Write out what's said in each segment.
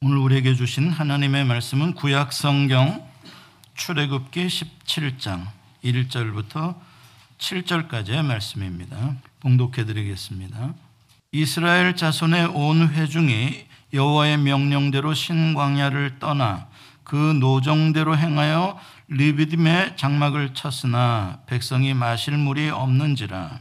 오늘 우리에게 주신 하나님의 말씀은 구약 성경 출애굽기 17장 1절부터 7절까지의 말씀입니다. 봉독해 드리겠습니다. 이스라엘 자손의 온 회중이 여호와의 명령대로 신광야를 떠나 그 노정대로 행하여 리비딤의 장막을 쳤으나 백성이 마실 물이 없는지라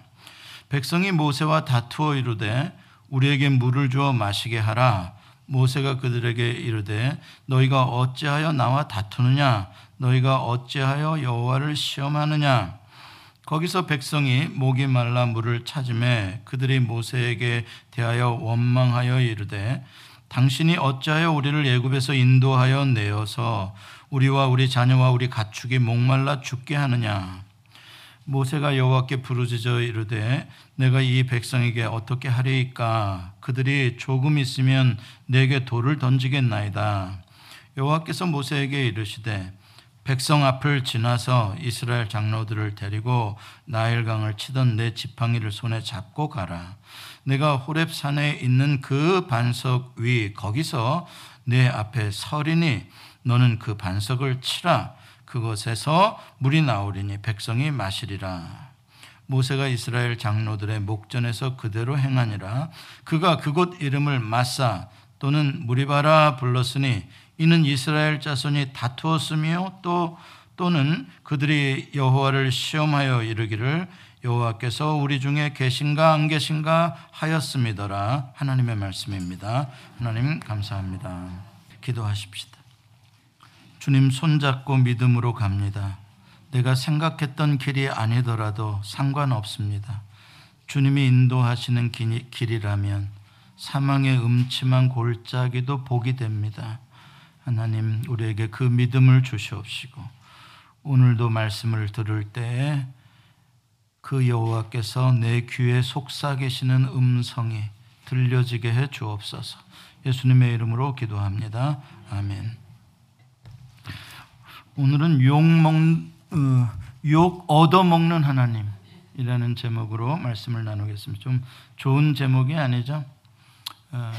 백성이 모세와 다투어 이르되 우리에게 물을 주어 마시게 하라 모세가 그들에게 이르되 너희가 어찌하여 나와 다투느냐? 너희가 어찌하여 여호와를 시험하느냐? 거기서 백성이 목이 말라 물을 찾음에 그들이 모세에게 대하여 원망하여 이르되 당신이 어찌하여 우리를 애굽에서 인도하여 내어서 우리와 우리 자녀와 우리 가축이 목말라 죽게 하느냐 모세가 여호와께 부르짖어 이르되 내가 이 백성에게 어떻게 하리이까? 그들이 조금 있으면 내게 돌을 던지겠나이다. 여호와께서 모세에게 이르시되 백성 앞을 지나서 이스라엘 장로들을 데리고 나일강을 치던 내 지팡이를 손에 잡고 가라. 내가 호렙 산에 있는 그 반석 위 거기서 내 앞에 서리니 너는 그 반석을 치라 그곳에서 물이 나오리니 백성이 마시리라. 모세가 이스라엘 장로들의 목전에서 그대로 행하니라. 그가 그곳 이름을 마사 또는 무리바라 불렀으니 이는 이스라엘 자손이 다투었으며 또 또는 그들이 여호와를 시험하여 이르기를 여호와께서 우리 중에 계신가 안 계신가 하였음이더라. 하나님의 말씀입니다. 하나님 감사합니다. 기도하십시다. 주님 손잡고 믿음으로 갑니다. 내가 생각했던 길이 아니더라도 상관없습니다. 주님이 인도하시는 길이라면 사망의 음침한 골짜기도 복이 됩니다. 하나님, 우리에게 그 믿음을 주시옵시고, 오늘도 말씀을 들을 때에 그 여호와께서 내 귀에 속삭이시는 음성이 들려지게 해 주옵소서. 예수님의 이름으로 기도합니다. 아멘. 오늘은 욕, 먹, 어, 욕 얻어먹는 하나님이라는 제목으로 말씀을 나누겠습니다. 좀 좋은 제목이 아니죠? 어,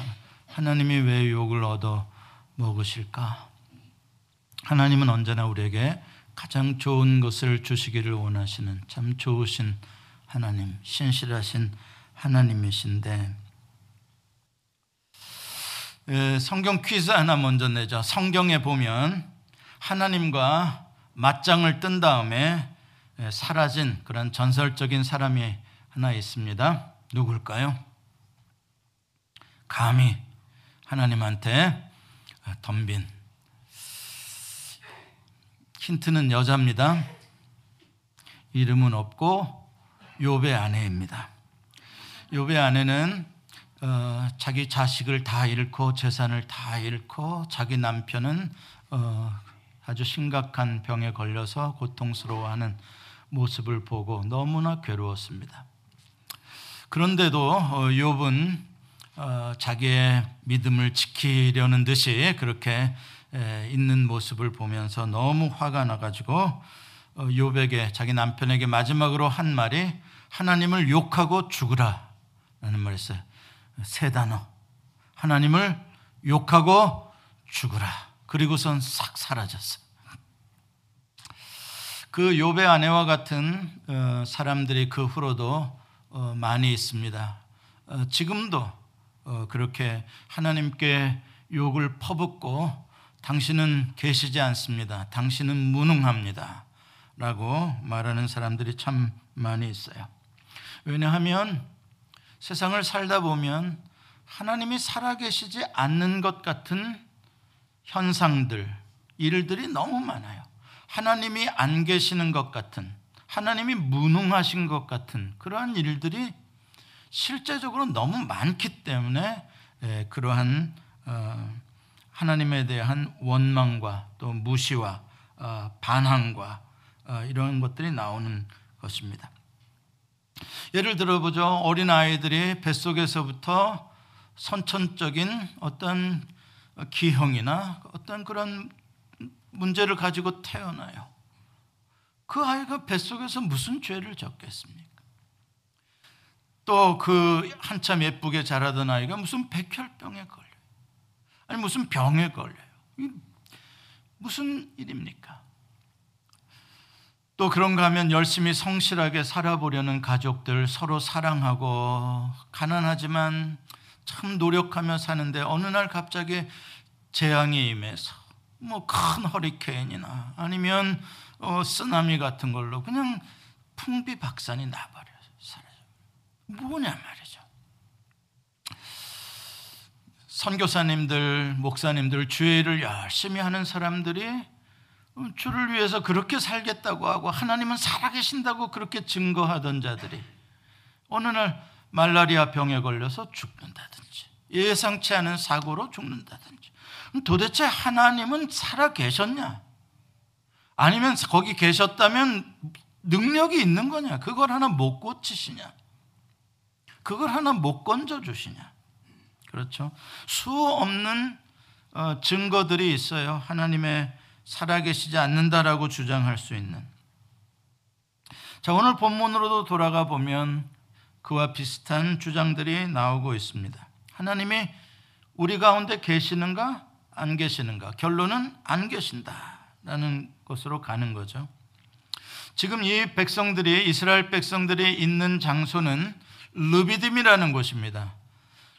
하나님이 왜 욕을 얻어 먹으실까? 하나님은 언제나 우리에게 가장 좋은 것을 주시기를 원하시는 참 좋으신 하나님, 신실하신 하나님이신데, 성경 퀴즈 하나 먼저 내죠. 성경에 보면 하나님과 맞짱을 뜬 다음에 사라진 그런 전설적인 사람이 하나 있습니다. 누굴까요? 감히 하나님한테 덤빈 힌트는 여자입니다. 이름은 없고 요배 아내입니다. 요배 아내는 어, 자기 자식을 다 잃고 재산을 다 잃고 자기 남편은 어, 아주 심각한 병에 걸려서 고통스러워하는 모습을 보고 너무나 괴로웠습니다. 그런데도 어, 욥은 어, 자기의 믿음을 지키려는 듯이 그렇게 있는 모습을 보면서 너무 화가 나가지고 어, 욥에게 자기 남편에게 마지막으로 한 말이 하나님을 욕하고 죽으라라는 말이었어요. 세 단어. 하나님을 욕하고 죽으라. 그리고선 싹 사라졌어. 그 요배 아내와 같은 어, 사람들이 그 후로도 어, 많이 있습니다. 어, 지금도 그렇게 하나님께 욕을 퍼붓고 당신은 계시지 않습니다. 당신은 무능합니다. 라고 말하는 사람들이 참 많이 있어요. 왜냐하면 세상을 살다 보면 하나님이 살아계시지 않는 것 같은 현상들, 일들이 너무 많아요. 하나님이 안 계시는 것 같은, 하나님이 무능하신 것 같은 그러한 일들이 실제적으로 너무 많기 때문에 예, 그러한 어, 하나님에 대한 원망과 또 무시와 어, 반항과 어, 이런 것들이 나오는 것입니다. 예를 들어보죠. 어린 아이들이 뱃속에서부터 선천적인 어떤 기형이나 어떤 그런 문제를 가지고 태어나요. 그 아이가 뱃속에서 무슨 죄를 졌겠습니까? 또 그 한참 예쁘게 자라던 아이가 무슨 백혈병에 걸려요. 아니 무슨 병에 걸려요. 무슨 일입니까? 또 그런가 하면 열심히 성실하게 살아보려는 가족들 서로 사랑하고 가난하지만 참 노력하며 사는데 어느 날 갑자기 재앙이 임해서 뭐 큰 허리케인이나 아니면 어, 쓰나미 같은 걸로 그냥 풍비박산이 나버려요. 사라져. 뭐냐 말이죠. 선교사님들, 목사님들, 주의를 열심히 하는 사람들이 주를 위해서 그렇게 살겠다고 하고 하나님은 살아계신다고 그렇게 증거하던 자들이 어느 날 말라리아 병에 걸려서 죽는다든지 예상치 않은 사고로 죽는다든지 도대체 하나님은 살아 계셨냐? 아니면 거기 계셨다면 능력이 있는 거냐? 그걸 하나 못 고치시냐? 그걸 하나 못 건져 주시냐? 그렇죠? 수 없는 어, 증거들이 있어요. 하나님의 살아계시지 않는다라고 주장할 수 있는. 자, 오늘 본문으로도 돌아가 보면 그와 비슷한 주장들이 나오고 있습니다. 하나님이 우리 가운데 계시는가 안 계시는가? 결론은 안 계신다라는 것으로 가는 거죠. 지금 이 백성들이 이스라엘 백성들이 있는 장소는 르비딤이라는 곳입니다.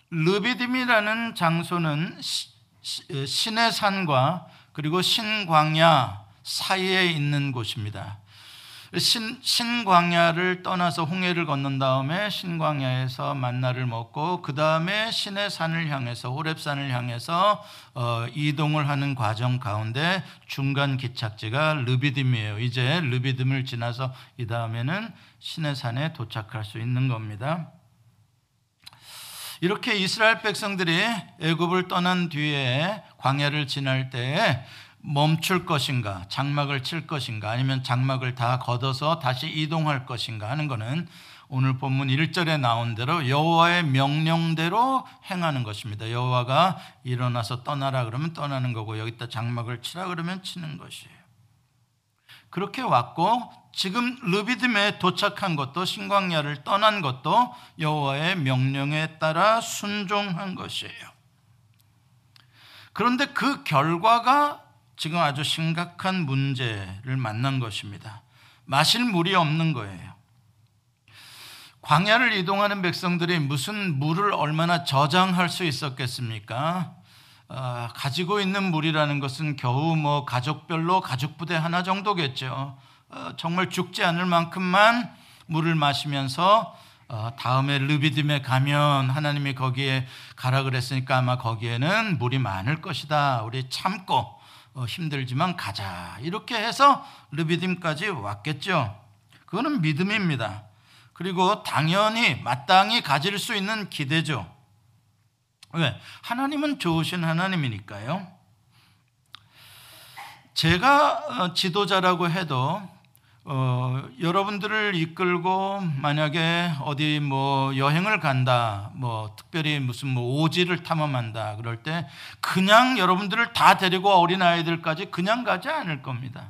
르비딤이라는 장소는 신의 산과 그리고 신광야 사이에 있는 곳입니다. 신, 신광야를 떠나서 홍해를 건넌 다음에 신광야에서 만나를 먹고 그 다음에 신의 산을 향해서 호렙산을 향해서 어, 이동을 하는 과정 가운데 중간 기착지가 르비딤이에요. 이제 르비딤을 지나서 이 다음에는 신의 산에 도착할 수 있는 겁니다. 이렇게 이스라엘 백성들이 애굽을 떠난 뒤에 광야를 지날 때에 멈출 것인가, 장막을 칠 것인가, 아니면 장막을 다 걷어서 다시 이동할 것인가 하는 것은 오늘 본문 1절에 나온 대로 여호와의 명령대로 행하는 것입니다. 여호와가 일어나서 떠나라 그러면 떠나는 거고 여기다 장막을 치라 그러면 치는 것이에요. 그렇게 왔고 지금 르비딤에 도착한 것도 신광야를 떠난 것도 여호와의 명령에 따라 순종한 것이에요. 그런데 그 결과가 지금 아주 심각한 문제를 만난 것입니다. 마실 물이 없는 거예요. 광야를 이동하는 백성들이 무슨 물을 얼마나 저장할 수 있었겠습니까? 어, 가지고 있는 물이라는 것은 겨우 뭐 가족별로 가족 부대 하나 정도겠죠. 어, 정말 죽지 않을 만큼만 물을 마시면서 어, 다음에 르비딤에 가면 하나님이 거기에 가라 그랬으니까 아마 거기에는 물이 많을 것이다. 우리 참고 어, 힘들지만 가자. 이렇게 해서 르비딤까지 왔겠죠. 그거는 믿음입니다. 그리고 당연히 마땅히 가질 수 있는 기대죠. 왜? 하나님은 좋으신 하나님이니까요. 제가 지도자라고 해도 어, 여러분들을 이끌고 만약에 어디 뭐 여행을 간다, 뭐 특별히 무슨 뭐 오지를 탐험한다 그럴 때 그냥 여러분들을 다 데리고 어린 아이들까지 그냥 가지 않을 겁니다.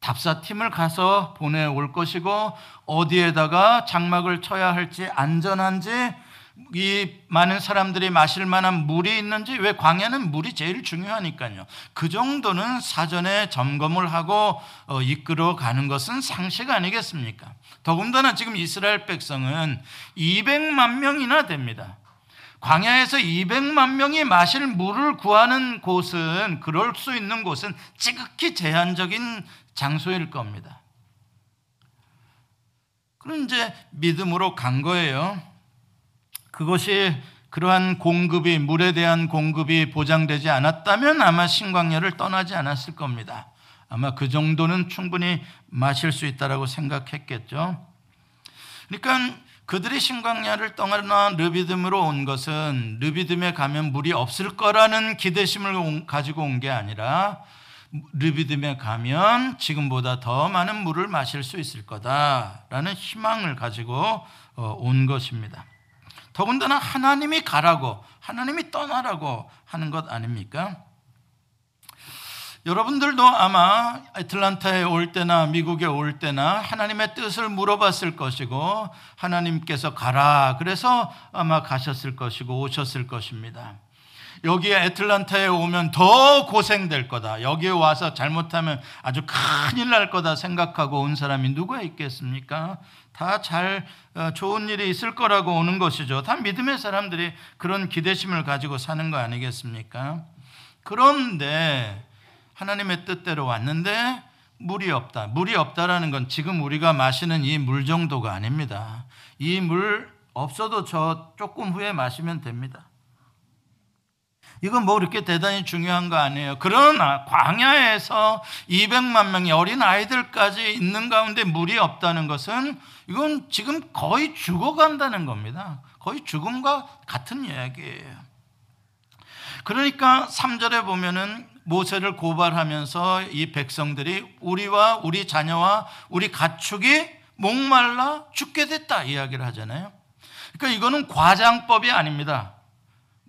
답사팀을 가서 보내올 것이고 어디에다가 장막을 쳐야 할지 안전한지 이 많은 사람들이 마실 만한 물이 있는지 왜 광야는 물이 제일 중요하니까요. 그 정도는 사전에 점검을 하고 어, 이끌어 가는 것은 상식 아니겠습니까? 더군다나 지금 이스라엘 백성은 200만 명이나 됩니다. 광야에서 200만 명이 마실 물을 구하는 곳은 그럴 수 있는 곳은 지극히 제한적인 장소일 겁니다. 그럼 이제 믿음으로 간 거예요. 그것이 그러한 공급이 물에 대한 공급이 보장되지 않았다면 아마 신광야를 떠나지 않았을 겁니다. 아마 그 정도는 충분히 마실 수 있다라고 생각했겠죠. 그러니까 그들이 신광야를 떠나 르비듬으로 온 것은 르비듬에 가면 물이 없을 거라는 기대심을 가지고 온 게 아니라 르비듬에 가면 지금보다 더 많은 물을 마실 수 있을 거다라는 희망을 가지고 어, 온 것입니다. 더군다나 하나님이 가라고 하나님이 떠나라고 하는 것 아닙니까? 여러분들도 아마 애틀란타에 올 때나 미국에 올 때나 하나님의 뜻을 물어봤을 것이고 하나님께서 가라 그래서 아마 가셨을 것이고 오셨을 것입니다. 여기에 애틀란타에 오면 더 고생될 거다. 여기에 와서 잘못하면 아주 큰일 날 거다 생각하고 온 사람이 누가 있겠습니까? 다잘 어, 좋은 일이 있을 거라고 오는 것이죠. 다 믿음의 사람들이 그런 기대심을 가지고 사는 거 아니겠습니까? 그런데 하나님의 뜻대로 왔는데 물이 없다. 물이 없다라는 건 지금 우리가 마시는 이 물 정도가 아닙니다. 이 물 없어도 저 조금 후에 마시면 됩니다. 이건 뭐 그렇게 대단히 중요한 거 아니에요. 그러나 광야에서 200만 명의 어린 아이들까지 있는 가운데 물이 없다는 것은 이건 지금 거의 죽어간다는 겁니다. 거의 죽음과 같은 이야기예요. 그러니까 3절에 보면은 모세를 고발하면서 이 백성들이 우리와 우리 자녀와 우리 가축이 목말라 죽게 됐다 이야기를 하잖아요. 그러니까 이거는 과장법이 아닙니다.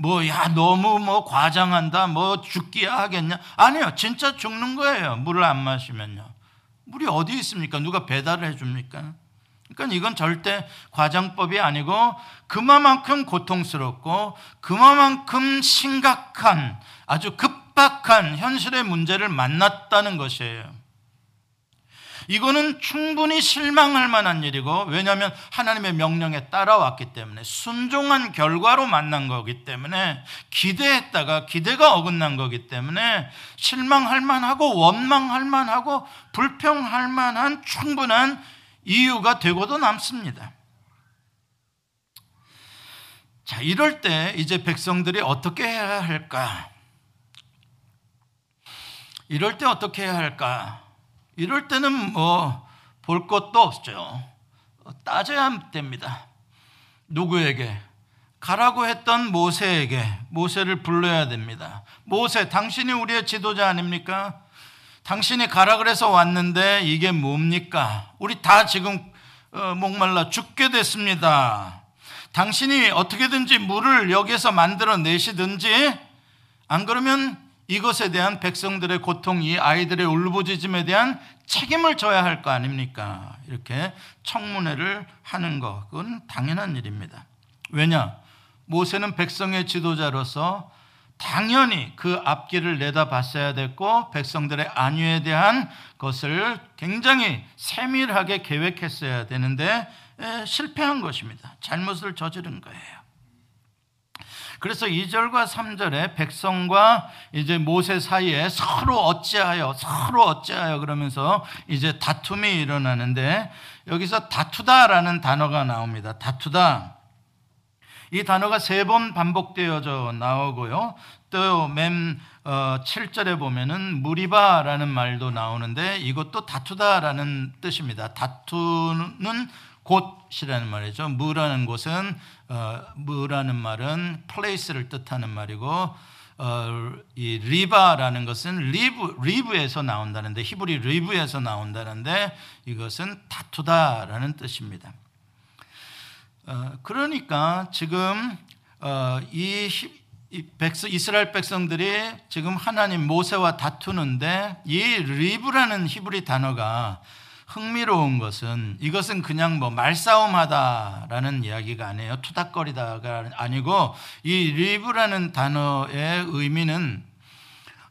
뭐, 야, 너무 뭐 과장한다, 뭐 죽기야 하겠냐? 아니요, 진짜 죽는 거예요. 물을 안 마시면요. 물이 어디 있습니까? 누가 배달을 해줍니까? 그러니까 이건 절대 과장법이 아니고 그만큼 고통스럽고 그만큼 심각한 아주 급박한 현실의 문제를 만났다는 것이에요. 이거는 충분히 실망할 만한 일이고 왜냐하면 하나님의 명령에 따라왔기 때문에 순종한 결과로 만난 거기 때문에 기대했다가 기대가 어긋난 거기 때문에 실망할 만하고 원망할 만하고 불평할 만한 충분한 이유가 되고도 남습니다. 자, 이럴 때 이제 백성들이 어떻게 해야 할까? 이럴 때 어떻게 해야 할까? 이럴 때는 뭐 볼 것도 없죠. 따져야 됩니다. 누구에게? 가라고 했던 모세에게 모세를 불러야 됩니다. 모세, 당신이 우리의 지도자 아닙니까? 당신이 가라 그래서 왔는데 이게 뭡니까? 우리 다 지금 어, 목말라 죽게 됐습니다. 당신이 어떻게든지 물을 여기서 만들어 내시든지 안 그러면 이것에 대한 백성들의 고통, 이 아이들의 울부짖음에 대한 책임을 져야 할 거 아닙니까? 이렇게 청문회를 하는 것, 그건 당연한 일입니다. 왜냐? 모세는 백성의 지도자로서 당연히 그 앞길을 내다봤어야 됐고 백성들의 안위에 대한 것을 굉장히 세밀하게 계획했어야 되는데 실패한 것입니다. 잘못을 저지른 거예요. 그래서 2절과 3절에 백성과 이제 모세 사이에 서로 어찌하여 서로 어찌하여 그러면서 이제 다툼이 일어나는데 여기서 다투다라는 단어가 나옵니다. 다투다. 이 단어가 세 번 반복되어져 나오고요. 또 맨 7절에 어, 보면은 므리바라는 말도 나오는데 이것도 다투다라는 뜻입니다. 다투는 곳이라는 말이죠. 므라는 곳은 어, 므라는 말은 place를 뜻하는 말이고 어, 이 리바라는 것은 리브 리브에서 나온다는데 히브리 리브에서 나온다는데 이것은 다투다라는 뜻입니다. 어, 그러니까 지금 어, 이, 이 백성, 이스라엘 백성들이 지금 하나님 모세와 다투는데 이 리브라는 히브리 단어가 흥미로운 것은 이것은 그냥 뭐 말싸움하다라는 이야기가 아니에요. 투닥거리다가 아니고 이 리브라는 단어의 의미는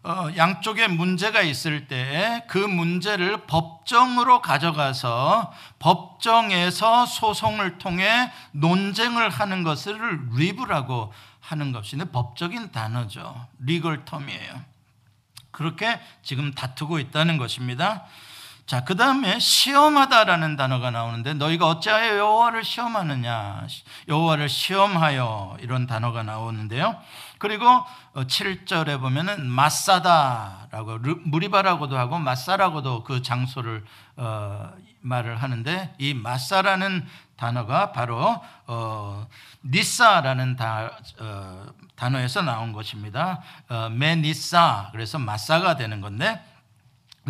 어, 양쪽에 문제가 있을 때 그 문제를 법정으로 가져가서 법정에서 소송을 통해 논쟁을 하는 것을 리브라고 하는 것이 법적인 단어죠. 리걸 텀이에요. 그렇게 지금 다투고 있다는 것입니다. 자, 그 다음에 시험하다라는 단어가 나오는데 너희가 어찌하여 여호와를 시험하느냐? 여호와를 시험하여 이런 단어가 나오는데요. 그리고 7절에 어, 보면은 마사다라고 므리바라고도 하고 마사라고도 그 장소를 어, 말을 하는데 이 마사라는 단어가 바로 어, 니사라는 다, 어, 단어에서 나온 것입니다. 어, 메니사 그래서 마사가 되는 건데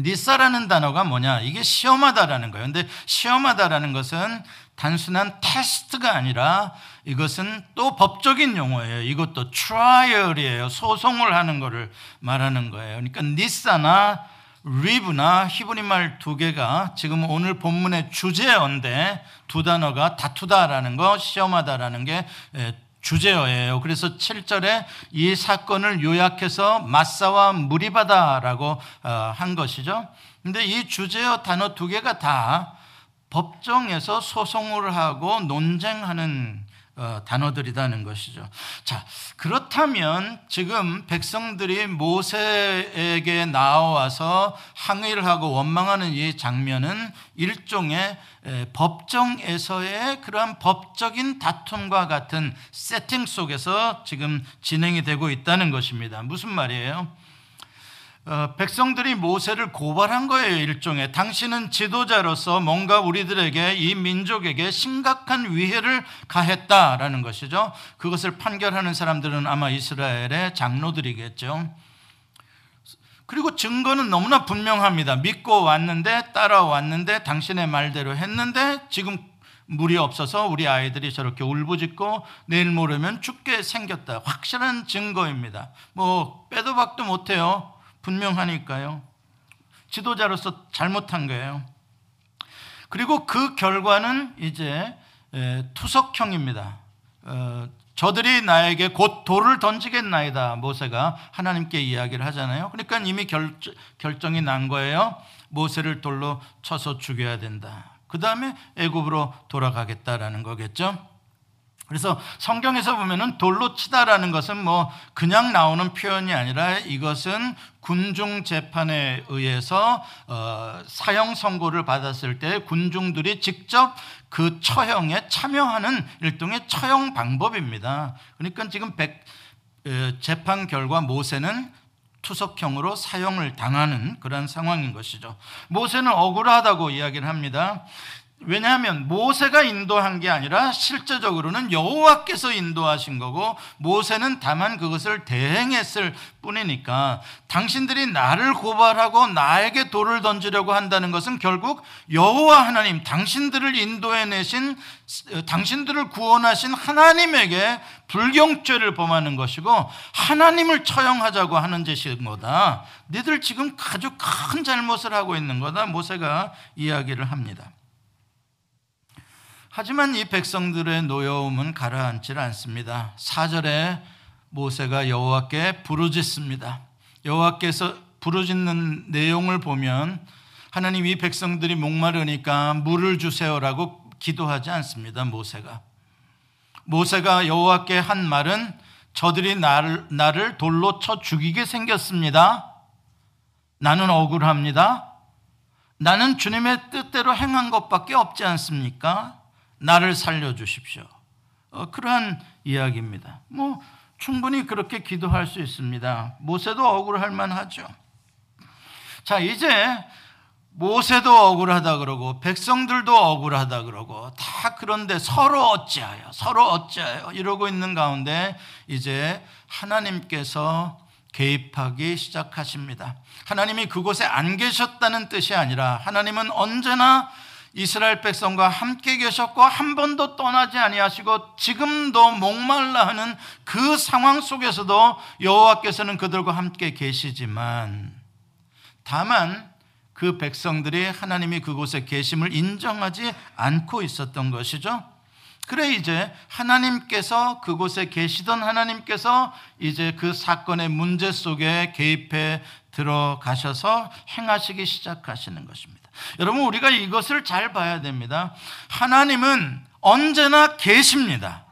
니사라는 단어가 뭐냐? 이게 시험하다라는 거예요. 근데 시험하다라는 것은 단순한 테스트가 아니라 이것은 또 법적인 용어예요. 이것도 trial이에요. 소송을 하는 것을 말하는 거예요. 그러니까 니사나 리브나 히브리 말 두 개가 지금 오늘 본문의 주제어인데 두 단어가 다투다라는 거, 시험하다라는 게 주제어예요. 그래서 7절에 이 사건을 요약해서 마사와 무리바다라고 어, 한 것이죠. 근데 이 주제어 단어 두 개가 다 법정에서 소송을 하고 논쟁하는 어, 단어들이라는 것이죠. 자, 그렇다면 지금 백성들이 모세에게 나와서 항의를 하고 원망하는 이 장면은 일종의 법정에서의 그러한 법적인 다툼과 같은 세팅 속에서 지금 진행이 되고 있다는 것입니다. 무슨 말이에요? 어, 백성들이 모세를 고발한 거예요, 일종의. 당신은 지도자로서 뭔가 우리들에게 이 민족에게 심각한 위해를 가했다라는 것이죠. 그것을 판결하는 사람들은 아마 이스라엘의 장로들이겠죠. 그리고 증거는 너무나 분명합니다. 믿고 왔는데, 따라왔는데, 당신의 말대로 했는데, 지금 물이 없어서 우리 아이들이 저렇게 울부짖고 내일 모르면 죽게 생겼다. 확실한 증거입니다. 뭐, 빼도 박도 못해요. 분명하니까요. 지도자로서 잘못한 거예요. 그리고 그 결과는 이제 투석형입니다. 어, 저들이 나에게 곧 돌을 던지겠나이다. 모세가 하나님께 이야기를 하잖아요. 그러니까 이미 결, 결정이 난 거예요. 모세를 돌로 쳐서 죽여야 된다. 그 다음에 애굽으로 돌아가겠다라는 거겠죠. 그래서 성경에서 보면은 돌로 치다라는 것은 뭐 그냥 나오는 표현이 아니라 이것은 군중 재판에 의해서 어, 사형 선고를 받았을 때 군중들이 직접 그 처형에 참여하는 일종의 처형 방법입니다. 그러니까 지금 백, 재판 결과 모세는 투석형으로 사형을 당하는 그런 상황인 것이죠. 모세는 억울하다고 이야기를 합니다. 왜냐하면 모세가 인도한 게 아니라 실제적으로는 여호와께서 인도하신 거고 모세는 다만 그것을 대행했을 뿐이니까 당신들이 나를 고발하고 나에게 돌을 던지려고 한다는 것은 결국 여호와 하나님 당신들을 인도해 내신 당신들을 구원하신 하나님에게 불경죄를 범하는 것이고 하나님을 처형하자고 하는 짓인 거다. 니들 지금 아주 큰 잘못을 하고 있는 거다. 모세가 이야기를 합니다. 하지만 이 백성들의 노여움은 가라앉질 않습니다. 4절에 모세가 여호와께 부르짖습니다. 여호와께서 부르짖는 내용을 보면 하나님 이 백성들이 목마르니까 물을 주세요라고 기도하지 않습니다. 모세가 모세가 여호와께 한 말은 저들이 나를, 나를 돌로 쳐 죽이게 생겼습니다. 나는 억울합니다. 나는 주님의 뜻대로 행한 것밖에 없지 않습니까? 나를 살려주십시오. 어, 그러한 이야기입니다. 뭐 충분히 그렇게 기도할 수 있습니다. 모세도 억울할 만하죠. 자, 이제 모세도 억울하다 그러고 백성들도 억울하다 그러고 다 그런데 서로 어찌하여 서로 어찌하여 이러고 있는 가운데 이제 하나님께서 개입하기 시작하십니다. 하나님이 그곳에 안 계셨다는 뜻이 아니라 하나님은 언제나 이스라엘 백성과 함께 계셨고 한 번도 떠나지 아니하시고 지금도 목말라 하는 그 상황 속에서도 여호와께서는 그들과 함께 계시지만 다만 그 백성들이 하나님이 그곳에 계심을 인정하지 않고 있었던 것이죠. 그래 이제 하나님께서 그곳에 계시던 하나님께서 이제 그 사건의 문제 속에 개입해 들어가셔서 행하시기 시작하시는 것입니다. 여러분 우리가 이것을 잘 봐야 됩니다. 하나님은 언제나 계십니다.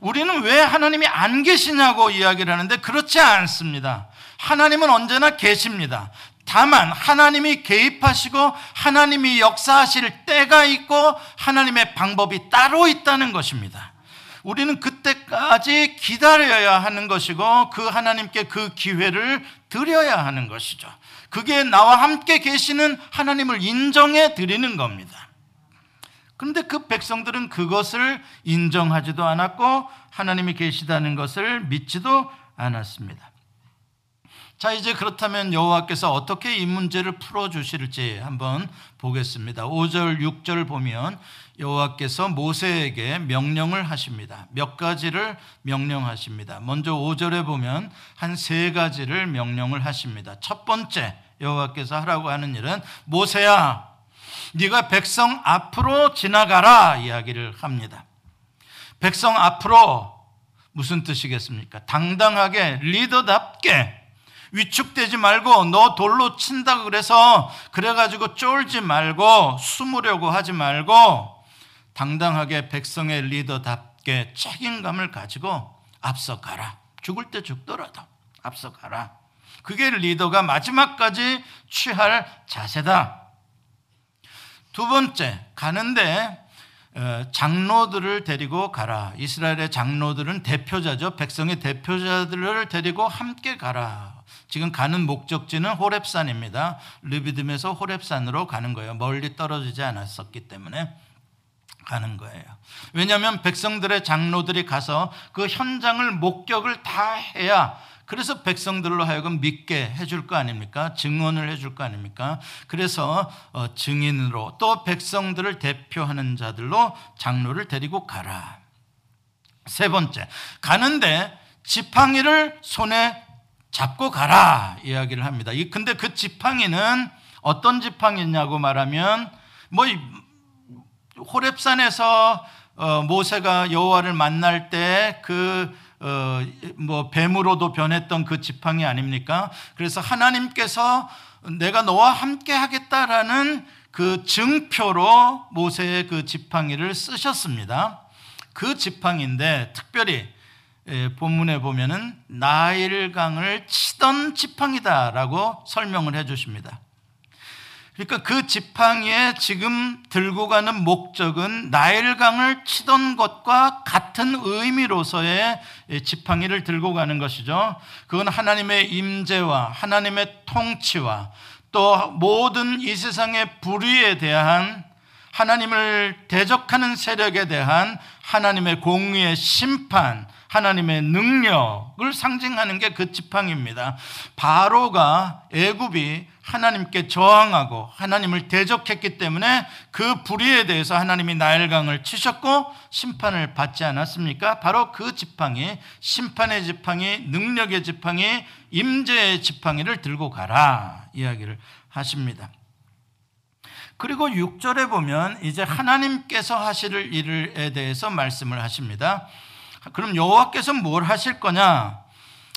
우리는 왜 하나님이 안 계시냐고 이야기를 하는데 그렇지 않습니다. 하나님은 언제나 계십니다. 다만 하나님이 개입하시고 하나님이 역사하실 때가 있고 하나님의 방법이 따로 있다는 것입니다. 우리는 그때까지 기다려야 하는 것이고 그 하나님께 그 기회를 드려야 하는 것이죠. 그게 나와 함께 계시는 하나님을 인정해 드리는 겁니다. 그런데 그 백성들은 그것을 인정하지도 않았고 하나님이 계시다는 것을 믿지도 않았습니다. 자, 이제 그렇다면 여호와께서 어떻게 이 문제를 풀어 주실지 한번 보겠습니다. 5절, 6절 보면 여호와께서 모세에게 명령을 하십니다. 몇 가지를 명령하십니다. 먼저 5절에 보면 한 세 가지를 명령을 하십니다. 첫 번째 여호와께서 하라고 하는 일은 모세야 네가 백성 앞으로 지나가라 이야기를 합니다. 백성 앞으로 무슨 뜻이겠습니까? 당당하게 리더답게 위축되지 말고 너 돌로 친다 그래서 그래가지고 쫄지 말고 숨으려고 하지 말고 당당하게 백성의 리더답게 책임감을 가지고 앞서 가라. 죽을 때 죽더라도 앞서 가라. 그게 리더가 마지막까지 취할 자세다. 두 번째, 가는데 어, 장로들을 데리고 가라. 이스라엘의 장로들은 대표자죠. 백성의 대표자들을 데리고 함께 가라. 지금 가는 목적지는 호렙산입니다. 르비듬에서 호렙산으로 가는 거예요. 멀리 떨어지지 않았었기 때문에 가는 거예요. 왜냐하면 백성들의 장로들이 가서 그 현장을 목격을 다 해야 그래서 백성들로 하여금 믿게 해줄 거 아닙니까? 증언을 해줄 거 아닙니까? 그래서 어, 증인으로 또 백성들을 대표하는 자들로 장로를 데리고 가라. 세 번째, 가는데 지팡이를 손에 잡고 가라 이야기를 합니다. 근데 그 지팡이는 어떤 지팡이냐고 말하면 뭐 호렙산에서 어, 모세가 여호와를 만날 때 그 어, 뭐 뱀으로도 변했던 그 지팡이 아닙니까? 그래서 하나님께서 내가 너와 함께 하겠다라는 그 증표로 모세의 그 지팡이를 쓰셨습니다. 그 지팡인데 특별히 예, 본문에 보면은 나일강을 치던 지팡이다라고 설명을 해 주십니다. 그러니까 그 지팡이에 지금 들고 가는 목적은 나일강을 치던 것과 같은 의미로서의 지팡이를 들고 가는 것이죠. 그건 하나님의 임재와 하나님의 통치와 또 모든 이 세상의 불의에 대한 하나님을 대적하는 세력에 대한 하나님의 공의의 심판, 하나님의 능력을 상징하는 게 그 지팡이입니다. 바로가 애굽이 하나님께 저항하고 하나님을 대적했기 때문에 그 불의에 대해서 하나님이 나일강을 치셨고 심판을 받지 않았습니까? 바로 그 지팡이, 심판의 지팡이, 능력의 지팡이, 임재의 지팡이를 들고 가라 이야기를 하십니다. 그리고 6절에 보면 이제 하나님께서 하실 일에 대해서 말씀을 하십니다. 그럼 여호와께서 뭘 하실 거냐?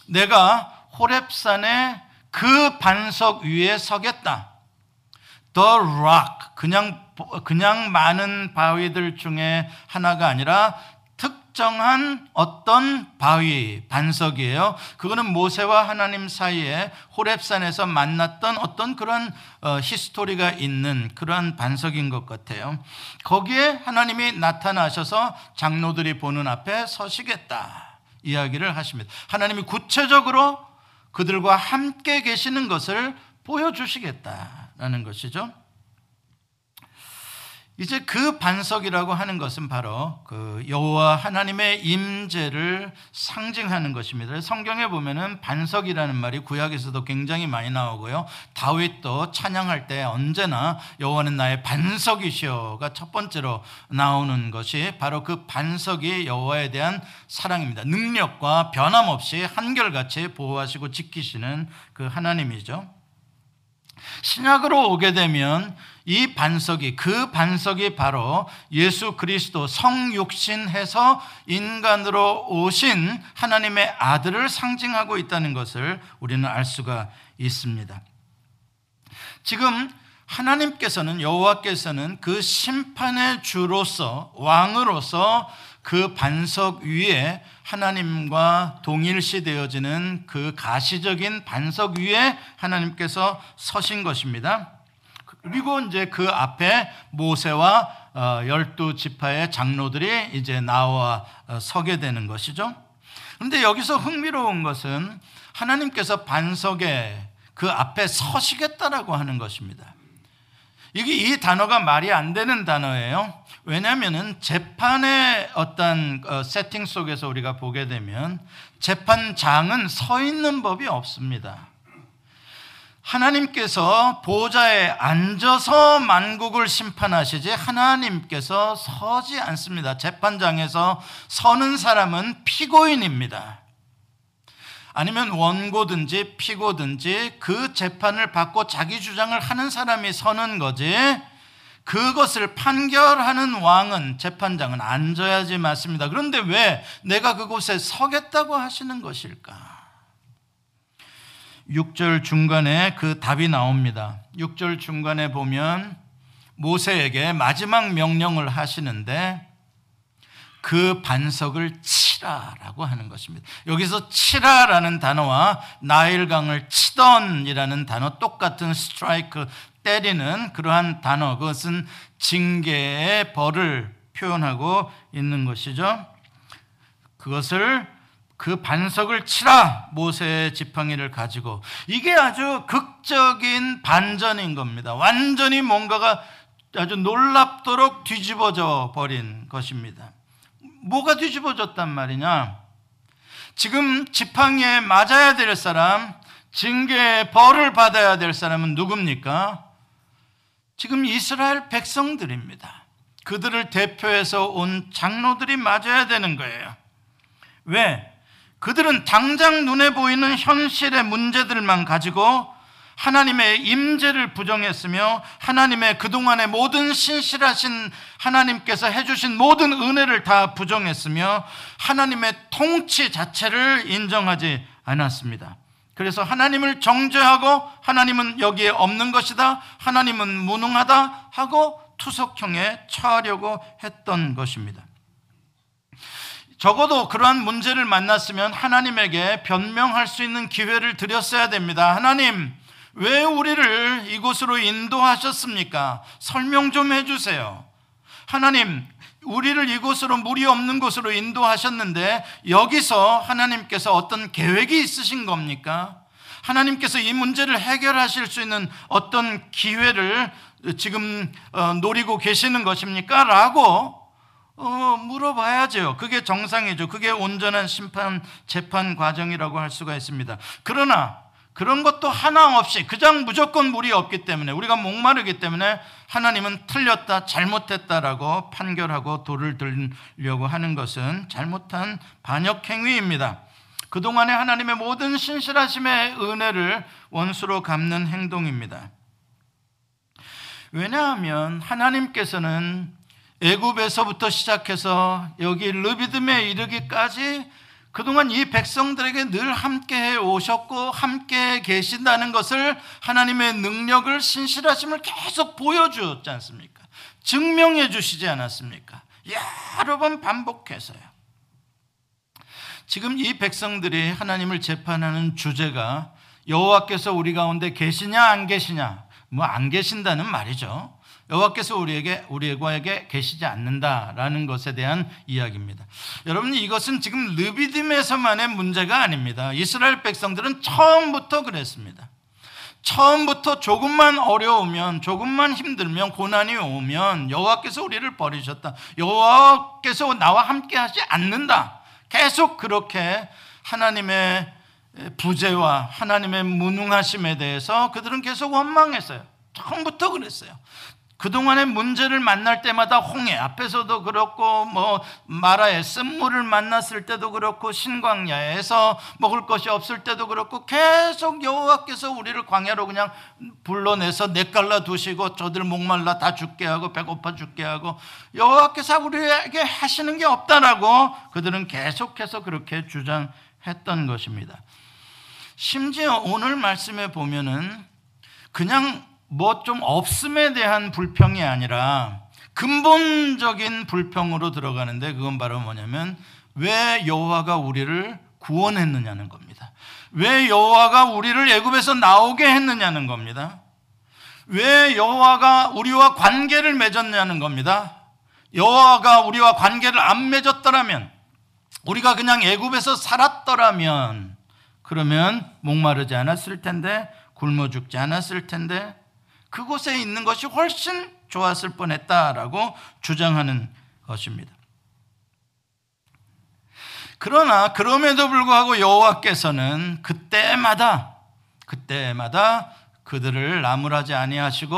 내가 호렙산에 그 반석 위에 서겠다. The rock. 그냥, 그냥 많은 바위들 중에 하나가 아니라 특정한 어떤 바위, 반석이에요. 그거는 모세와 하나님 사이에 호랩산에서 만났던 어떤 그런 어, 히스토리가 있는 그런 반석인 것 같아요. 거기에 하나님이 나타나셔서 장로들이 보는 앞에 서시겠다. 이야기를 하십니다. 하나님이 구체적으로 그들과 함께 계시는 것을 보여주시겠다라는 것이죠. 이제 그 반석이라고 하는 것은 바로 그 여호와 하나님의 임재를 상징하는 것입니다. 성경에 보면은 반석이라는 말이 구약에서도 굉장히 많이 나오고요. 다윗도 찬양할 때 언제나 여호와는 나의 반석이시여가 첫 번째로 나오는 것이 바로 그 반석이 여호와에 대한 사랑입니다. 능력과 변함없이 한결같이 보호하시고 지키시는 그 하나님이죠. 신약으로 오게 되면 이 반석이 그 반석이 바로 예수 그리스도 성육신해서 인간으로 오신 하나님의 아들을 상징하고 있다는 것을 우리는 알 수가 있습니다. 지금 하나님께서는 여호와께서는 그 심판의 주로서 왕으로서 그 반석 위에 하나님과 동일시 되어지는 그 가시적인 반석 위에 하나님께서 서신 것입니다. 그리고 이제 그 앞에 모세와 어, 열두 지파의 장로들이 이제 나와 어, 서게 되는 것이죠. 그런데 여기서 흥미로운 것은 하나님께서 반석에 그 앞에 서시겠다라고 하는 것입니다. 이게 이 단어가 말이 안 되는 단어예요. 왜냐하면은 재판의 어떤 어, 세팅 속에서 우리가 보게 되면 재판장은 서 있는 법이 없습니다. 하나님께서 보좌에 앉아서 만국을 심판하시지 하나님께서 서지 않습니다. 재판장에서 서는 사람은 피고인입니다. 아니면 원고든지 피고든지 그 재판을 받고 자기 주장을 하는 사람이 서는 거지 그것을 판결하는 왕은 재판장은 앉아야지 맞습니다. 그런데 왜 내가 그곳에 서겠다고 하시는 것일까? 6절 중간에 그 답이 나옵니다. 6절 중간에 보면 모세에게 마지막 명령을 하시는데 그 반석을 치라라고 하는 것입니다. 여기서 치라라는 단어와 나일강을 치던이라는 단어 똑같은 스트라이크 때리는 그러한 단어 그것은 징계의 벌을 표현하고 있는 것이죠. 그것을 그 반석을 치라 모세의 지팡이를 가지고 이게 아주 극적인 반전인 겁니다. 완전히 뭔가가 아주 놀랍도록 뒤집어져 버린 것입니다. 뭐가 뒤집어졌단 말이냐? 지금 지팡이에 맞아야 될 사람, 징계의 벌을 받아야 될 사람은 누굽니까? 지금 이스라엘 백성들입니다. 그들을 대표해서 온 장로들이 맞아야 되는 거예요. 왜? 그들은 당장 눈에 보이는 현실의 문제들만 가지고 하나님의 임재를 부정했으며 하나님의 그동안의 모든 신실하신 하나님께서 해주신 모든 은혜를 다 부정했으며 하나님의 통치 자체를 인정하지 않았습니다. 그래서 하나님을 정죄하고 하나님은 여기에 없는 것이다. 하나님은 무능하다 하고 투석형에 처하려고 했던 것입니다. 적어도 그러한 문제를 만났으면 하나님에게 변명할 수 있는 기회를 드렸어야 됩니다. 하나님, 왜 우리를 이곳으로 인도하셨습니까? 설명 좀 해주세요. 하나님, 우리를 이곳으로 물이 없는 곳으로 인도하셨는데 여기서 하나님께서 어떤 계획이 있으신 겁니까? 하나님께서 이 문제를 해결하실 수 있는 어떤 기회를 지금 어, 노리고 계시는 것입니까? 라고 어, 물어봐야죠. 그게 정상이죠. 그게 온전한 심판, 재판 과정이라고 할 수가 있습니다. 그러나 그런 것도 하나 없이 그냥 무조건 물이 없기 때문에 우리가 목마르기 때문에 하나님은 틀렸다, 잘못했다라고 판결하고 돌을 들려고 하는 것은 잘못한 반역 행위입니다. 그동안에 하나님의 모든 신실하심의 은혜를 원수로 갚는 행동입니다. 왜냐하면 하나님께서는 애굽에서부터 시작해서 여기 르비듬에 이르기까지 그동안 이 백성들에게 늘 함께 해 오셨고 함께 계신다는 것을 하나님의 능력을 신실하심을 계속 보여주었지 않습니까? 증명해 주시지 않았습니까? 여러 번 반복해서요. 지금 이 백성들이 하나님을 재판하는 주제가 여호와께서 우리 가운데 계시냐 안 계시냐 뭐 안 계신다는 말이죠. 여호와께서 우리에게 우리에게 계시지 않는다라는 것에 대한 이야기입니다. 여러분 이것은 지금 르비딤에서만의 문제가 아닙니다. 이스라엘 백성들은 처음부터 그랬습니다. 처음부터 조금만 어려우면 조금만 힘들면 고난이 오면 여호와께서 우리를 버리셨다. 여호와께서 나와 함께 하지 않는다. 계속 그렇게 하나님의 부재와 하나님의 무능하심에 대해서 그들은 계속 원망했어요. 처음부터 그랬어요. 그동안의 문제를 만날 때마다 홍해 앞에서도 그렇고 뭐 마라의 쓴물을 만났을 때도 그렇고 신광야에서 먹을 것이 없을 때도 그렇고 계속 여호와께서 우리를 광야로 그냥 불러내서 내깔라 두시고 저들 목말라 다 죽게 하고 배고파 죽게 하고 여호와께서 우리에게 하시는 게 없다라고 그들은 계속해서 그렇게 주장했던 것입니다. 심지어 오늘 말씀에 보면은 그냥 뭐 좀 없음에 대한 불평이 아니라 근본적인 불평으로 들어가는데 그건 바로 뭐냐면 왜 여호와가 우리를 구원했느냐는 겁니다. 왜 여호와가 우리를 애굽에서 나오게 했느냐는 겁니다. 왜 여호와가 우리와 관계를 맺었냐는 겁니다. 여호와가 우리와 관계를 안 맺었더라면 우리가 그냥 애굽에서 살았더라면 그러면 목마르지 않았을 텐데 굶어 죽지 않았을 텐데 그곳에 있는 것이 훨씬 좋았을 뻔했다라고 주장하는 것입니다. 그러나 그럼에도 불구하고 여호와께서는 그때마다 그때마다 그들을 나무라지 아니하시고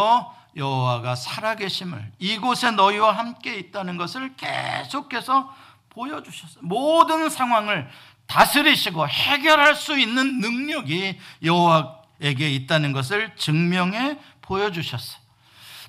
여호와가 살아계심을 이곳에 너희와 함께 있다는 것을 계속해서 보여주셨어요. 모든 상황을 다스리시고 해결할 수 있는 능력이 여호와에게 있다는 것을 증명해 보여주셨어요.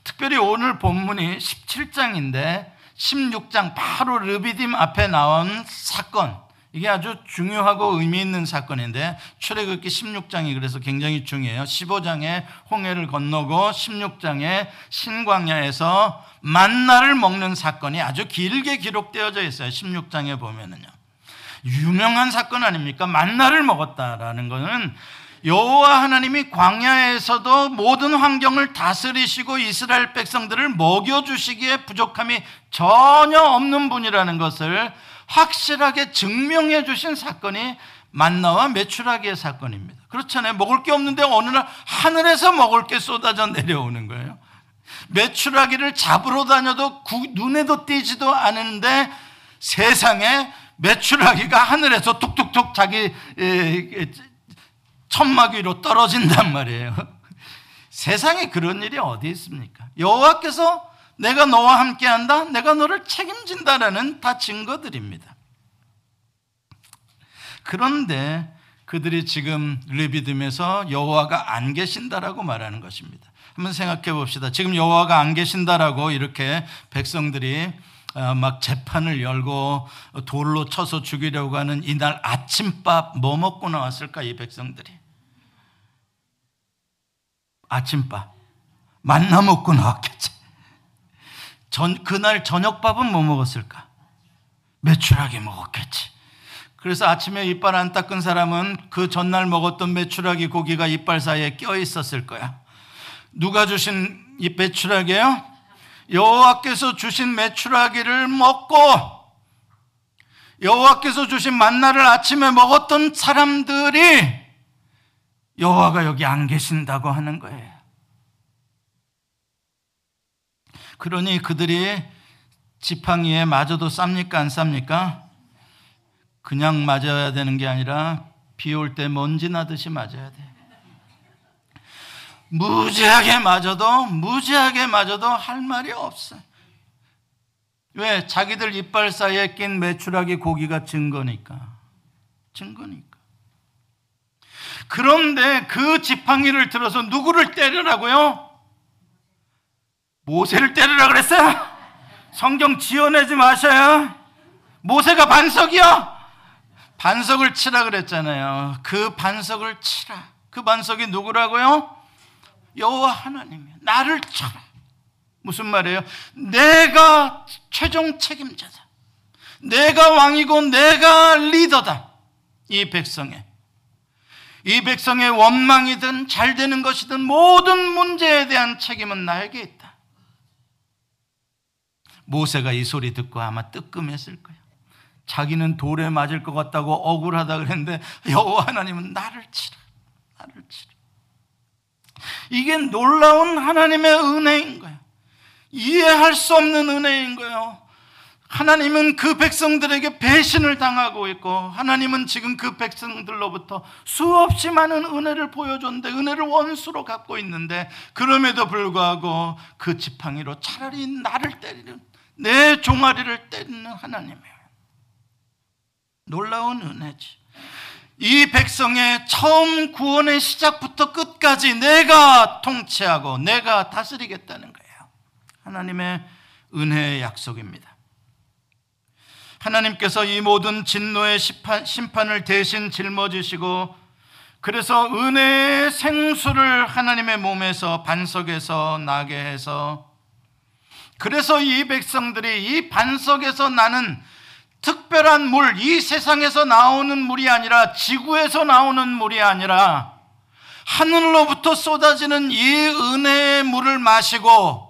특별히 오늘 본문이 17장인데 16장 바로 르비딤 앞에 나온 사건 이게 아주 중요하고 의미 있는 사건인데 출애굽기 16장이 그래서 굉장히 중요해요. 15장에 홍해를 건너고 16장에 신광야에서 만나를 먹는 사건이 아주 길게 기록되어져 있어요. 16장에 보면은요. 유명한 사건 아닙니까? 만나를 먹었다라는 것은 여호와 하나님이 광야에서도 모든 환경을 다스리시고 이스라엘 백성들을 먹여 주시기에 부족함이 전혀 없는 분이라는 것을 확실하게 증명해 주신 사건이 만나와 메추라기의 사건입니다. 그렇잖아요. 먹을 게 없는데 어느 날 하늘에서 먹을 게 쏟아져 내려오는 거예요. 메추라기를 잡으러 다녀도 눈에도 띄지도 않은데 세상에 메추라기가 하늘에서 툭툭툭 자기 천막 위로 떨어진단 말이에요. 세상에 그런 일이 어디 있습니까? 여호와께서 내가 너와 함께한다, 내가 너를 책임진다라는 다 증거들입니다. 그런데 그들이 지금 르비딤에서 여호와가 안 계신다라고 말하는 것입니다. 한번 생각해 봅시다. 지금 여호와가 안 계신다라고 이렇게 백성들이 어, 막 재판을 열고 돌로 쳐서 죽이려고 하는 이날 아침밥 뭐 먹고 나왔을까 이 백성들이 아침밥 만나 먹고 나왔겠지. 전, 그날 저녁밥은 뭐 먹었을까? 메추라기 먹었겠지. 그래서 아침에 이빨 안 닦은 사람은 그 전날 먹었던 메추라기 고기가 이빨 사이에 껴 있었을 거야. 누가 주신 이 메추라기예요? 여호와께서 주신 메추라기를 먹고 여호와께서 주신 만나를 아침에 먹었던 사람들이 여호와가 여기 안 계신다고 하는 거예요. 그러니 그들이 지팡이에 맞아도 쌉니까 안 쌉니까? 그냥 맞아야 되는 게 아니라 비 올 때 먼지 나듯이 맞아야 돼. 무지하게 맞아도 무지하게 맞아도 할 말이 없어. 왜? 자기들 이빨 사이에 낀 메추라기 고기가 증거니까. 증거니까. 그런데 그 지팡이를 들어서 누구를 때리라고요? 모세를 때리라 그랬어요? 성경 지어내지 마셔요. 모세가 반석이요? 반석을 치라 그랬잖아요. 그 반석을 치라. 그 반석이 누구라고요? 여호와 하나님이요. 나를 쳐라. 무슨 말이에요? 내가 최종 책임자다. 내가 왕이고 내가 리더다. 이 백성의. 이 백성의 원망이든 잘 되는 것이든 모든 문제에 대한 책임은 나에게 있다. 모세가 이 소리 듣고 아마 뜨끔했을 거예요. 자기는 돌에 맞을 것 같다고 억울하다 그랬는데 여호와 하나님은 나를 치라. 나를 치라. 이게 놀라운 하나님의 은혜인 거예요. 이해할 수 없는 은혜인 거예요. 하나님은 그 백성들에게 배신을 당하고 있고 하나님은 지금 그 백성들로부터 수없이 많은 은혜를 보여줬는데 은혜를 원수로 갖고 있는데 그럼에도 불구하고 그 지팡이로 차라리 나를 때리는 내 종아리를 때리는 하나님이에요. 놀라운 은혜지. 이 백성의 처음 구원의 시작부터 끝까지 내가 통치하고 내가 다스리겠다는 거예요. 하나님의 은혜의 약속입니다. 하나님께서 이 모든 진노의 심판, 을 대신 짊어지시고 그래서 은혜의 생수를 하나님의 몸에서 반석에서 나게 해서 그래서 이 백성들이 이 반석에서 나는 특별한 물, 이 세상에서 나오는 물이 아니라 지구에서 나오는 물이 아니라 하늘로부터 쏟아지는 이 은혜의 물을 마시고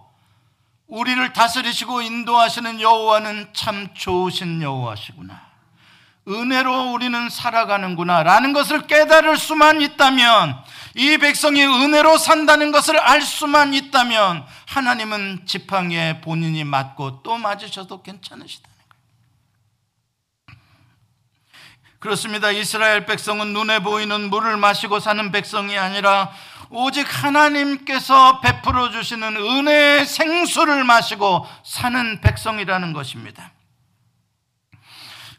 우리를 다스리시고 인도하시는 여호와는 참 좋으신 여호와시구나. 은혜로 우리는 살아가는구나. 라는 것을 깨달을 수만 있다면, 이 백성이 은혜로 산다는 것을 알 수만 있다면, 하나님은 지팡이에 본인이 맞고 또 맞으셔도 괜찮으시다는 거예요. 그렇습니다. 이스라엘 백성은 눈에 보이는 물을 마시고 사는 백성이 아니라 오직 하나님께서 베풀어 주시는 은혜의 생수를 마시고 사는 백성이라는 것입니다.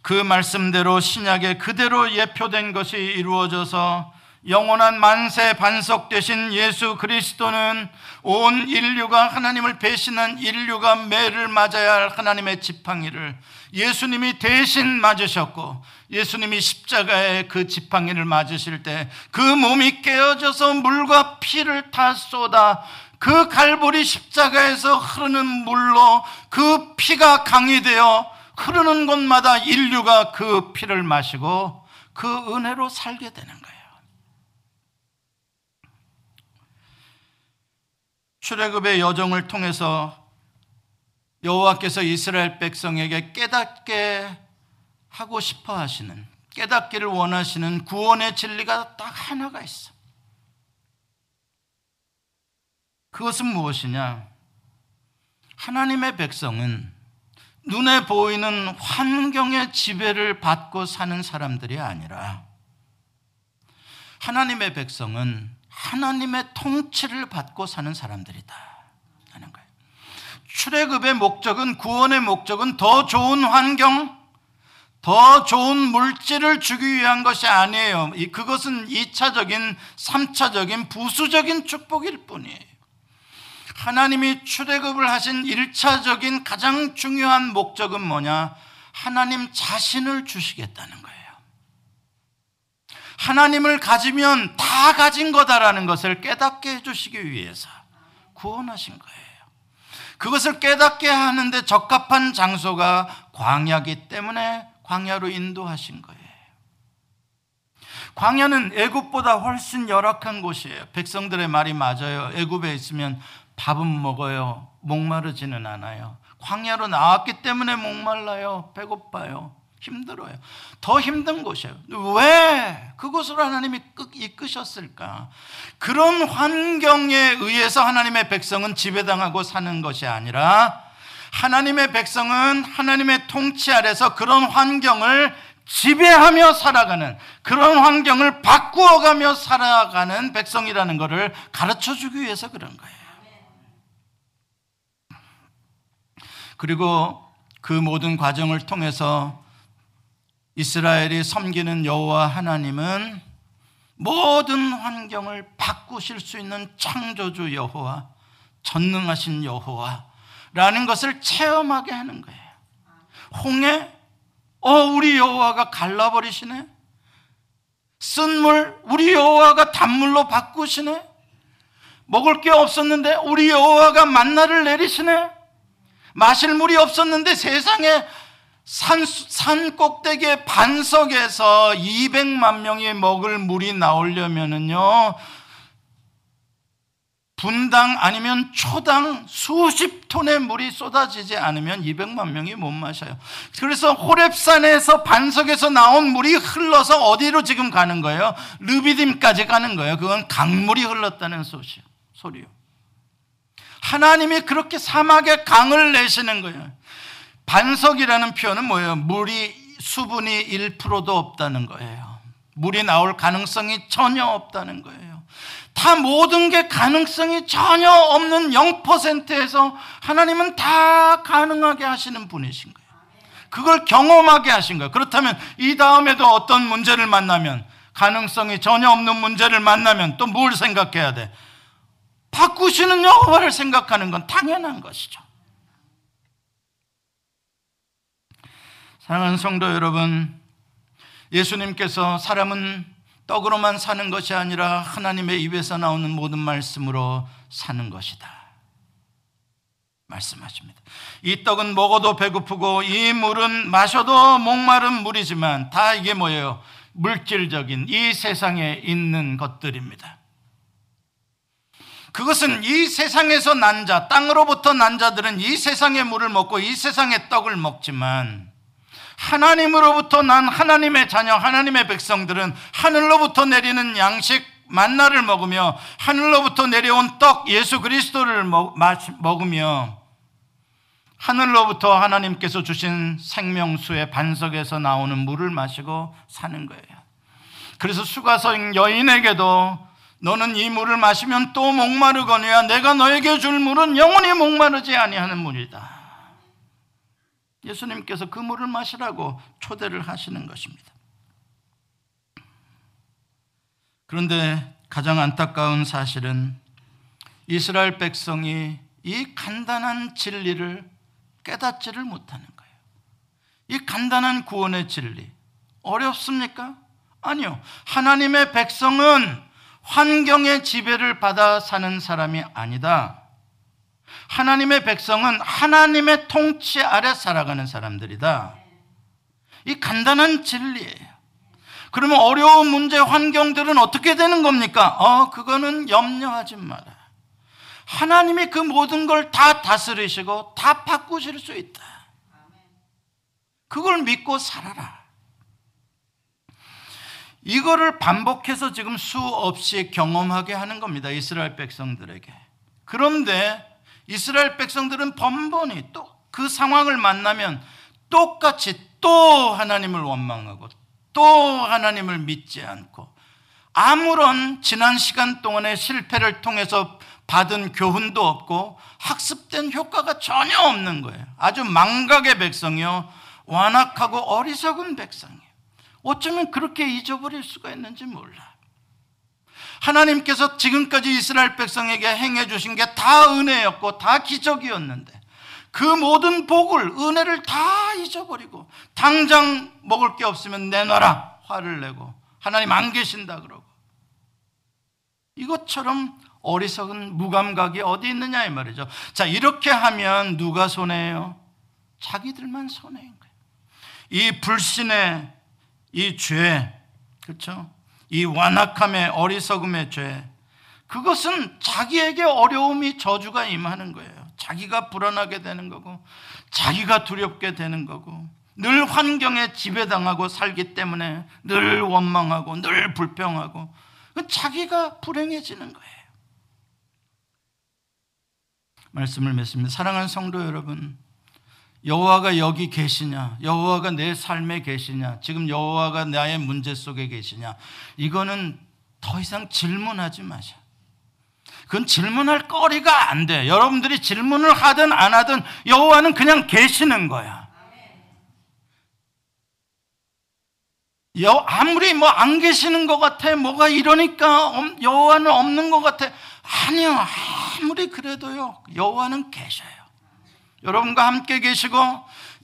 그 말씀대로 신약에 그대로 예표된 것이 이루어져서 영원한 만세 반석 되신 예수 그리스도는 온 인류가 하나님을 배신한 인류가 매를 맞아야 할 하나님의 지팡이를 예수님이 대신 맞으셨고 예수님이 십자가에 그 지팡이를 맞으실 때 그 몸이 깨어져서 물과 피를 다 쏟아 그 갈보리 십자가에서 흐르는 물로 그 피가 강이 되어 흐르는 곳마다 인류가 그 피를 마시고 그 은혜로 살게 되는 거예요. 출애굽의 여정을 통해서 여호와께서 이스라엘 백성에게 깨닫게 하고 싶어 하시는 깨닫기를 원하시는 구원의 진리가 딱 하나가 있어. 그것은 무엇이냐? 하나님의 백성은 눈에 보이는 환경의 지배를 받고 사는 사람들이 아니라 하나님의 백성은 하나님의 통치를 받고 사는 사람들이다. 출애굽의 목적은 구원의 목적은 더 좋은 환경, 더 좋은 물질을 주기 위한 것이 아니에요. 그것은 2차적인, 3차적인 부수적인 축복일 뿐이에요. 하나님이 출애굽을 하신 1차적인 가장 중요한 목적은 뭐냐? 하나님 자신을 주시겠다는 거예요. 하나님을 가지면 다 가진 거다라는 것을 깨닫게 해주시기 위해서 구원하신 거예요. 그것을 깨닫게 하는데 적합한 장소가 광야기 때문에 광야로 인도하신 거예요. 광야는 애굽보다 훨씬 열악한 곳이에요. 백성들의 말이 맞아요. 애굽에 있으면 밥은 먹어요. 목마르지는 않아요. 광야로 나왔기 때문에 목말라요. 배고파요. 힘들어요. 더 힘든 곳이에요. 왜 그곳으로 하나님이 이끄셨을까? 그런 환경에 의해서 하나님의 백성은 지배당하고 사는 것이 아니라 하나님의 백성은 하나님의 통치 아래서 그런 환경을 지배하며 살아가는 그런 환경을 바꾸어가며 살아가는 백성이라는 것을 가르쳐 주기 위해서 그런 거예요. 그리고 그 모든 과정을 통해서 이스라엘이 섬기는 여호와 하나님은 모든 환경을 바꾸실 수 있는 창조주 여호와, 전능하신 여호와라는 것을 체험하게 하는 거예요. 홍해, 어 우리 여호와가 갈라버리시네. 쓴물, 우리 여호와가 단물로 바꾸시네. 먹을 게 없었는데 우리 여호와가 만나를 내리시네. 마실 물이 없었는데 세상에 산, 산 꼭대기의 반석에서 200만 명이 먹을 물이 나오려면은요, 분당 아니면 초당 수십 톤의 물이 쏟아지지 않으면 200만 명이 못 마셔요. 그래서 호랩산에서 반석에서 나온 물이 흘러서 어디로 지금 가는 거예요? 르비딤까지 가는 거예요. 그건 강물이 흘렀다는 소리요. 하나님이 그렇게 사막에 강을 내시는 거예요. 반석이라는 표현은 뭐예요? 물이 수분이 1%도 없다는 거예요. 물이 나올 가능성이 전혀 없다는 거예요. 다 모든 게 가능성이 전혀 없는 0%에서 하나님은 다 가능하게 하시는 분이신 거예요. 그걸 경험하게 하신 거예요. 그렇다면 이 다음에도 어떤 문제를 만나면 가능성이 전혀 없는 문제를 만나면 또 뭘 생각해야 돼? 바꾸시는 여호와를 생각하는 건 당연한 것이죠. 사랑하는 성도 여러분, 예수님께서 사람은 떡으로만 사는 것이 아니라 하나님의 입에서 나오는 모든 말씀으로 사는 것이다. 말씀하십니다. 이 떡은 먹어도 배고프고 이 물은 마셔도 목마른 물이지만 다 이게 뭐예요? 물질적인 이 세상에 있는 것들입니다. 그것은 이 세상에서 난 자, 땅으로부터 난 자들은 이 세상의 물을 먹고 이 세상의 떡을 먹지만 하나님으로부터 난 하나님의 자녀, 하나님의 백성들은 하늘로부터 내리는 양식, 만나를 먹으며 하늘로부터 내려온 떡, 예수 그리스도를 먹으며 하늘로부터 하나님께서 주신 생명수의 반석에서 나오는 물을 마시고 사는 거예요. 그래서 수가성 여인에게도 너는 이 물을 마시면 또 목마르거니와 내가 너에게 줄 물은 영원히 목마르지 아니하는 물이다. 예수님께서 그 물을 마시라고 초대를 하시는 것입니다. 그런데 가장 안타까운 사실은 이스라엘 백성이 이 간단한 진리를 깨닫지를 못하는 거예요. 이 간단한 구원의 진리 어렵습니까? 아니요. 하나님의 백성은 환경의 지배를 받아 사는 사람이 아니다. 하나님의 백성은 하나님의 통치 아래 살아가는 사람들이다. 이 간단한 진리예요. 그러면 어려운 문제 환경들은 어떻게 되는 겁니까? 어, 그거는 염려하지 마라. 하나님이 그 모든 걸 다 다스리시고 다 바꾸실 수 있다. 그걸 믿고 살아라. 이거를 반복해서 지금 수없이 경험하게 하는 겁니다. 이스라엘 백성들에게. 그런데 이스라엘 백성들은 번번이 또 그 상황을 만나면 똑같이 또 하나님을 원망하고 또 하나님을 믿지 않고 아무런 지난 시간 동안의 실패를 통해서 받은 교훈도 없고 학습된 효과가 전혀 없는 거예요. 아주 망각의 백성이요. 완악하고 어리석은 백성이에요. 어쩌면 그렇게 잊어버릴 수가 있는지 몰라. 하나님께서 지금까지 이스라엘 백성에게 행해 주신 게 다 은혜였고 다 기적이었는데 그 모든 복을 은혜를 다 잊어버리고 당장 먹을 게 없으면 내놔라 화를 내고 하나님 안 계신다 그러고 이것처럼 어리석은 무감각이 어디 있느냐 이 말이죠. 자 이렇게 하면 누가 손해예요? 자기들만 손해인 거예요. 이 불신의 이 죄, 그렇죠? 이 완악함의 어리석음의 죄, 그것은 자기에게 어려움이 저주가 임하는 거예요. 자기가 불안하게 되는 거고, 자기가 두렵게 되는 거고, 늘 환경에 지배당하고 살기 때문에 늘 원망하고 늘 불평하고, 자기가 불행해지는 거예요. 말씀을 맺습니다. 사랑하는 성도 여러분, 여호와가 여기 계시냐? 여호와가 내 삶에 계시냐? 지금 여호와가 나의 문제 속에 계시냐? 이거는 더 이상 질문하지 마셔. 그건 질문할 거리가 안 돼. 여러분들이 질문을 하든 안 하든 여호와는 그냥 계시는 거야. 여 아무리 뭐 안 계시는 것 같아, 뭐가 이러니까 여호와는 없는 것 같아. 아니요, 아무리 그래도요, 여호와는 계셔요. 여러분과 함께 계시고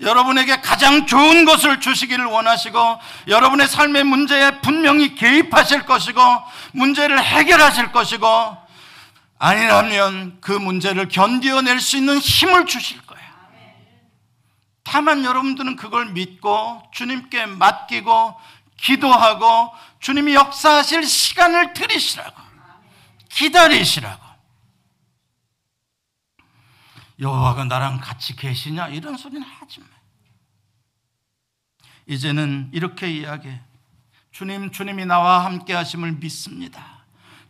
여러분에게 가장 좋은 것을 주시기를 원하시고 여러분의 삶의 문제에 분명히 개입하실 것이고 문제를 해결하실 것이고 아니라면 그 문제를 견디어낼 수 있는 힘을 주실 거예요. 다만 여러분들은 그걸 믿고 주님께 맡기고 기도하고 주님이 역사하실 시간을 들이시라고 기다리시라고 여호와가 나랑 같이 계시냐 이런 소리는 하지 마. 이제는 이렇게 이야기해. 주님, 주님이 나와 함께 하심을 믿습니다.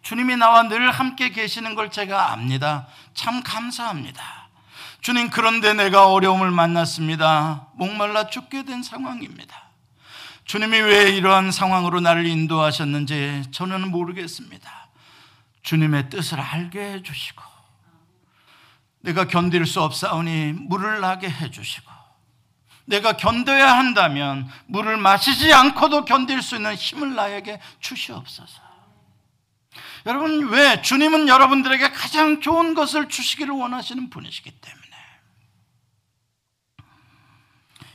주님이 나와 늘 함께 계시는 걸 제가 압니다. 참 감사합니다. 주님, 그런데 내가 어려움을 만났습니다. 목말라 죽게 된 상황입니다. 주님이 왜 이러한 상황으로 나를 인도하셨는지 저는 모르겠습니다. 주님의 뜻을 알게 해주시고, 내가 견딜 수 없사오니 물을 나게 해주시고 내가 견뎌야 한다면 물을 마시지 않고도 견딜 수 있는 힘을 나에게 주시옵소서. 여러분 왜 주님은 여러분들에게 가장 좋은 것을 주시기를 원하시는 분이시기 때문에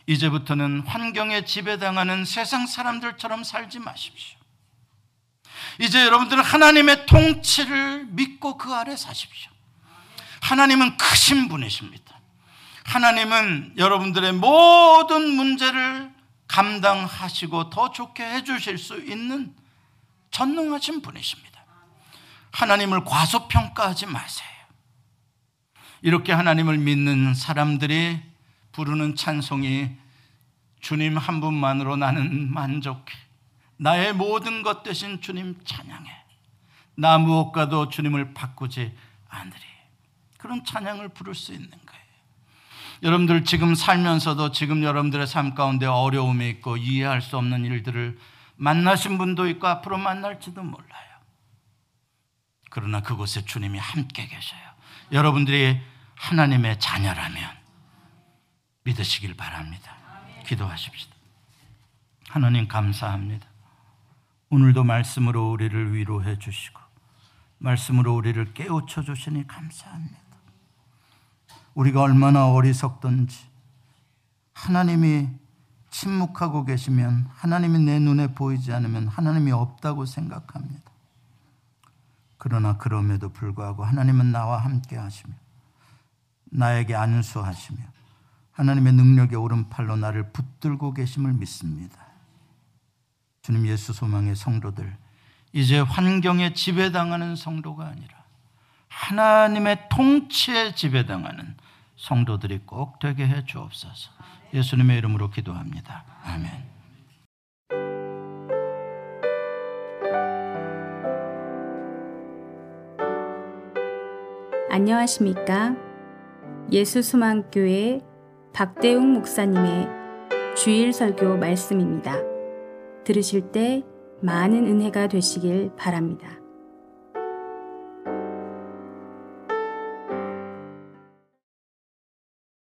이제부터는 환경에 지배당하는 세상 사람들처럼 살지 마십시오. 이제 여러분들은 하나님의 통치를 믿고 그 아래 사십시오. 하나님은 크신 분이십니다. 하나님은 여러분들의 모든 문제를 감당하시고 더 좋게 해주실 수 있는 전능하신 분이십니다. 하나님을 과소평가하지 마세요. 이렇게 하나님을 믿는 사람들이 부르는 찬송이 주님 한 분만으로 나는 만족해. 나의 모든 것 대신 주님 찬양해. 나 무엇과도 주님을 바꾸지 않으리. 그런 찬양을 부를 수 있는 거예요. 여러분들 지금 살면서도 지금 여러분들의 삶 가운데 어려움이 있고 이해할 수 없는 일들을 만나신 분도 있고 앞으로 만날지도 몰라요. 그러나 그곳에 주님이 함께 계셔요. 여러분들이 하나님의 자녀라면 믿으시길 바랍니다. 기도하십시다. 하나님 감사합니다. 오늘도 말씀으로 우리를 위로해 주시고 말씀으로 우리를 깨우쳐 주시니 감사합니다. 우리가 얼마나 어리석던지 하나님이 침묵하고 계시면 하나님이 내 눈에 보이지 않으면 하나님이 없다고 생각합니다. 그러나 그럼에도 불구하고 하나님은 나와 함께 하시며 나에게 안수하시며 하나님의 능력의 오른팔로 나를 붙들고 계심을 믿습니다. 주님 예수 소망의 성도들 이제 환경에 지배당하는 성도가 아니라 하나님의 통치에 지배당하는 성도들이 꼭 되게 해 주옵소서. 예수님의 이름으로 기도합니다. 아멘. 안녕하십니까? 예수 수망교회 박대웅 목사님의 주일 설교 말씀입니다. 들으실 때 많은 은혜가 되시길 바랍니다.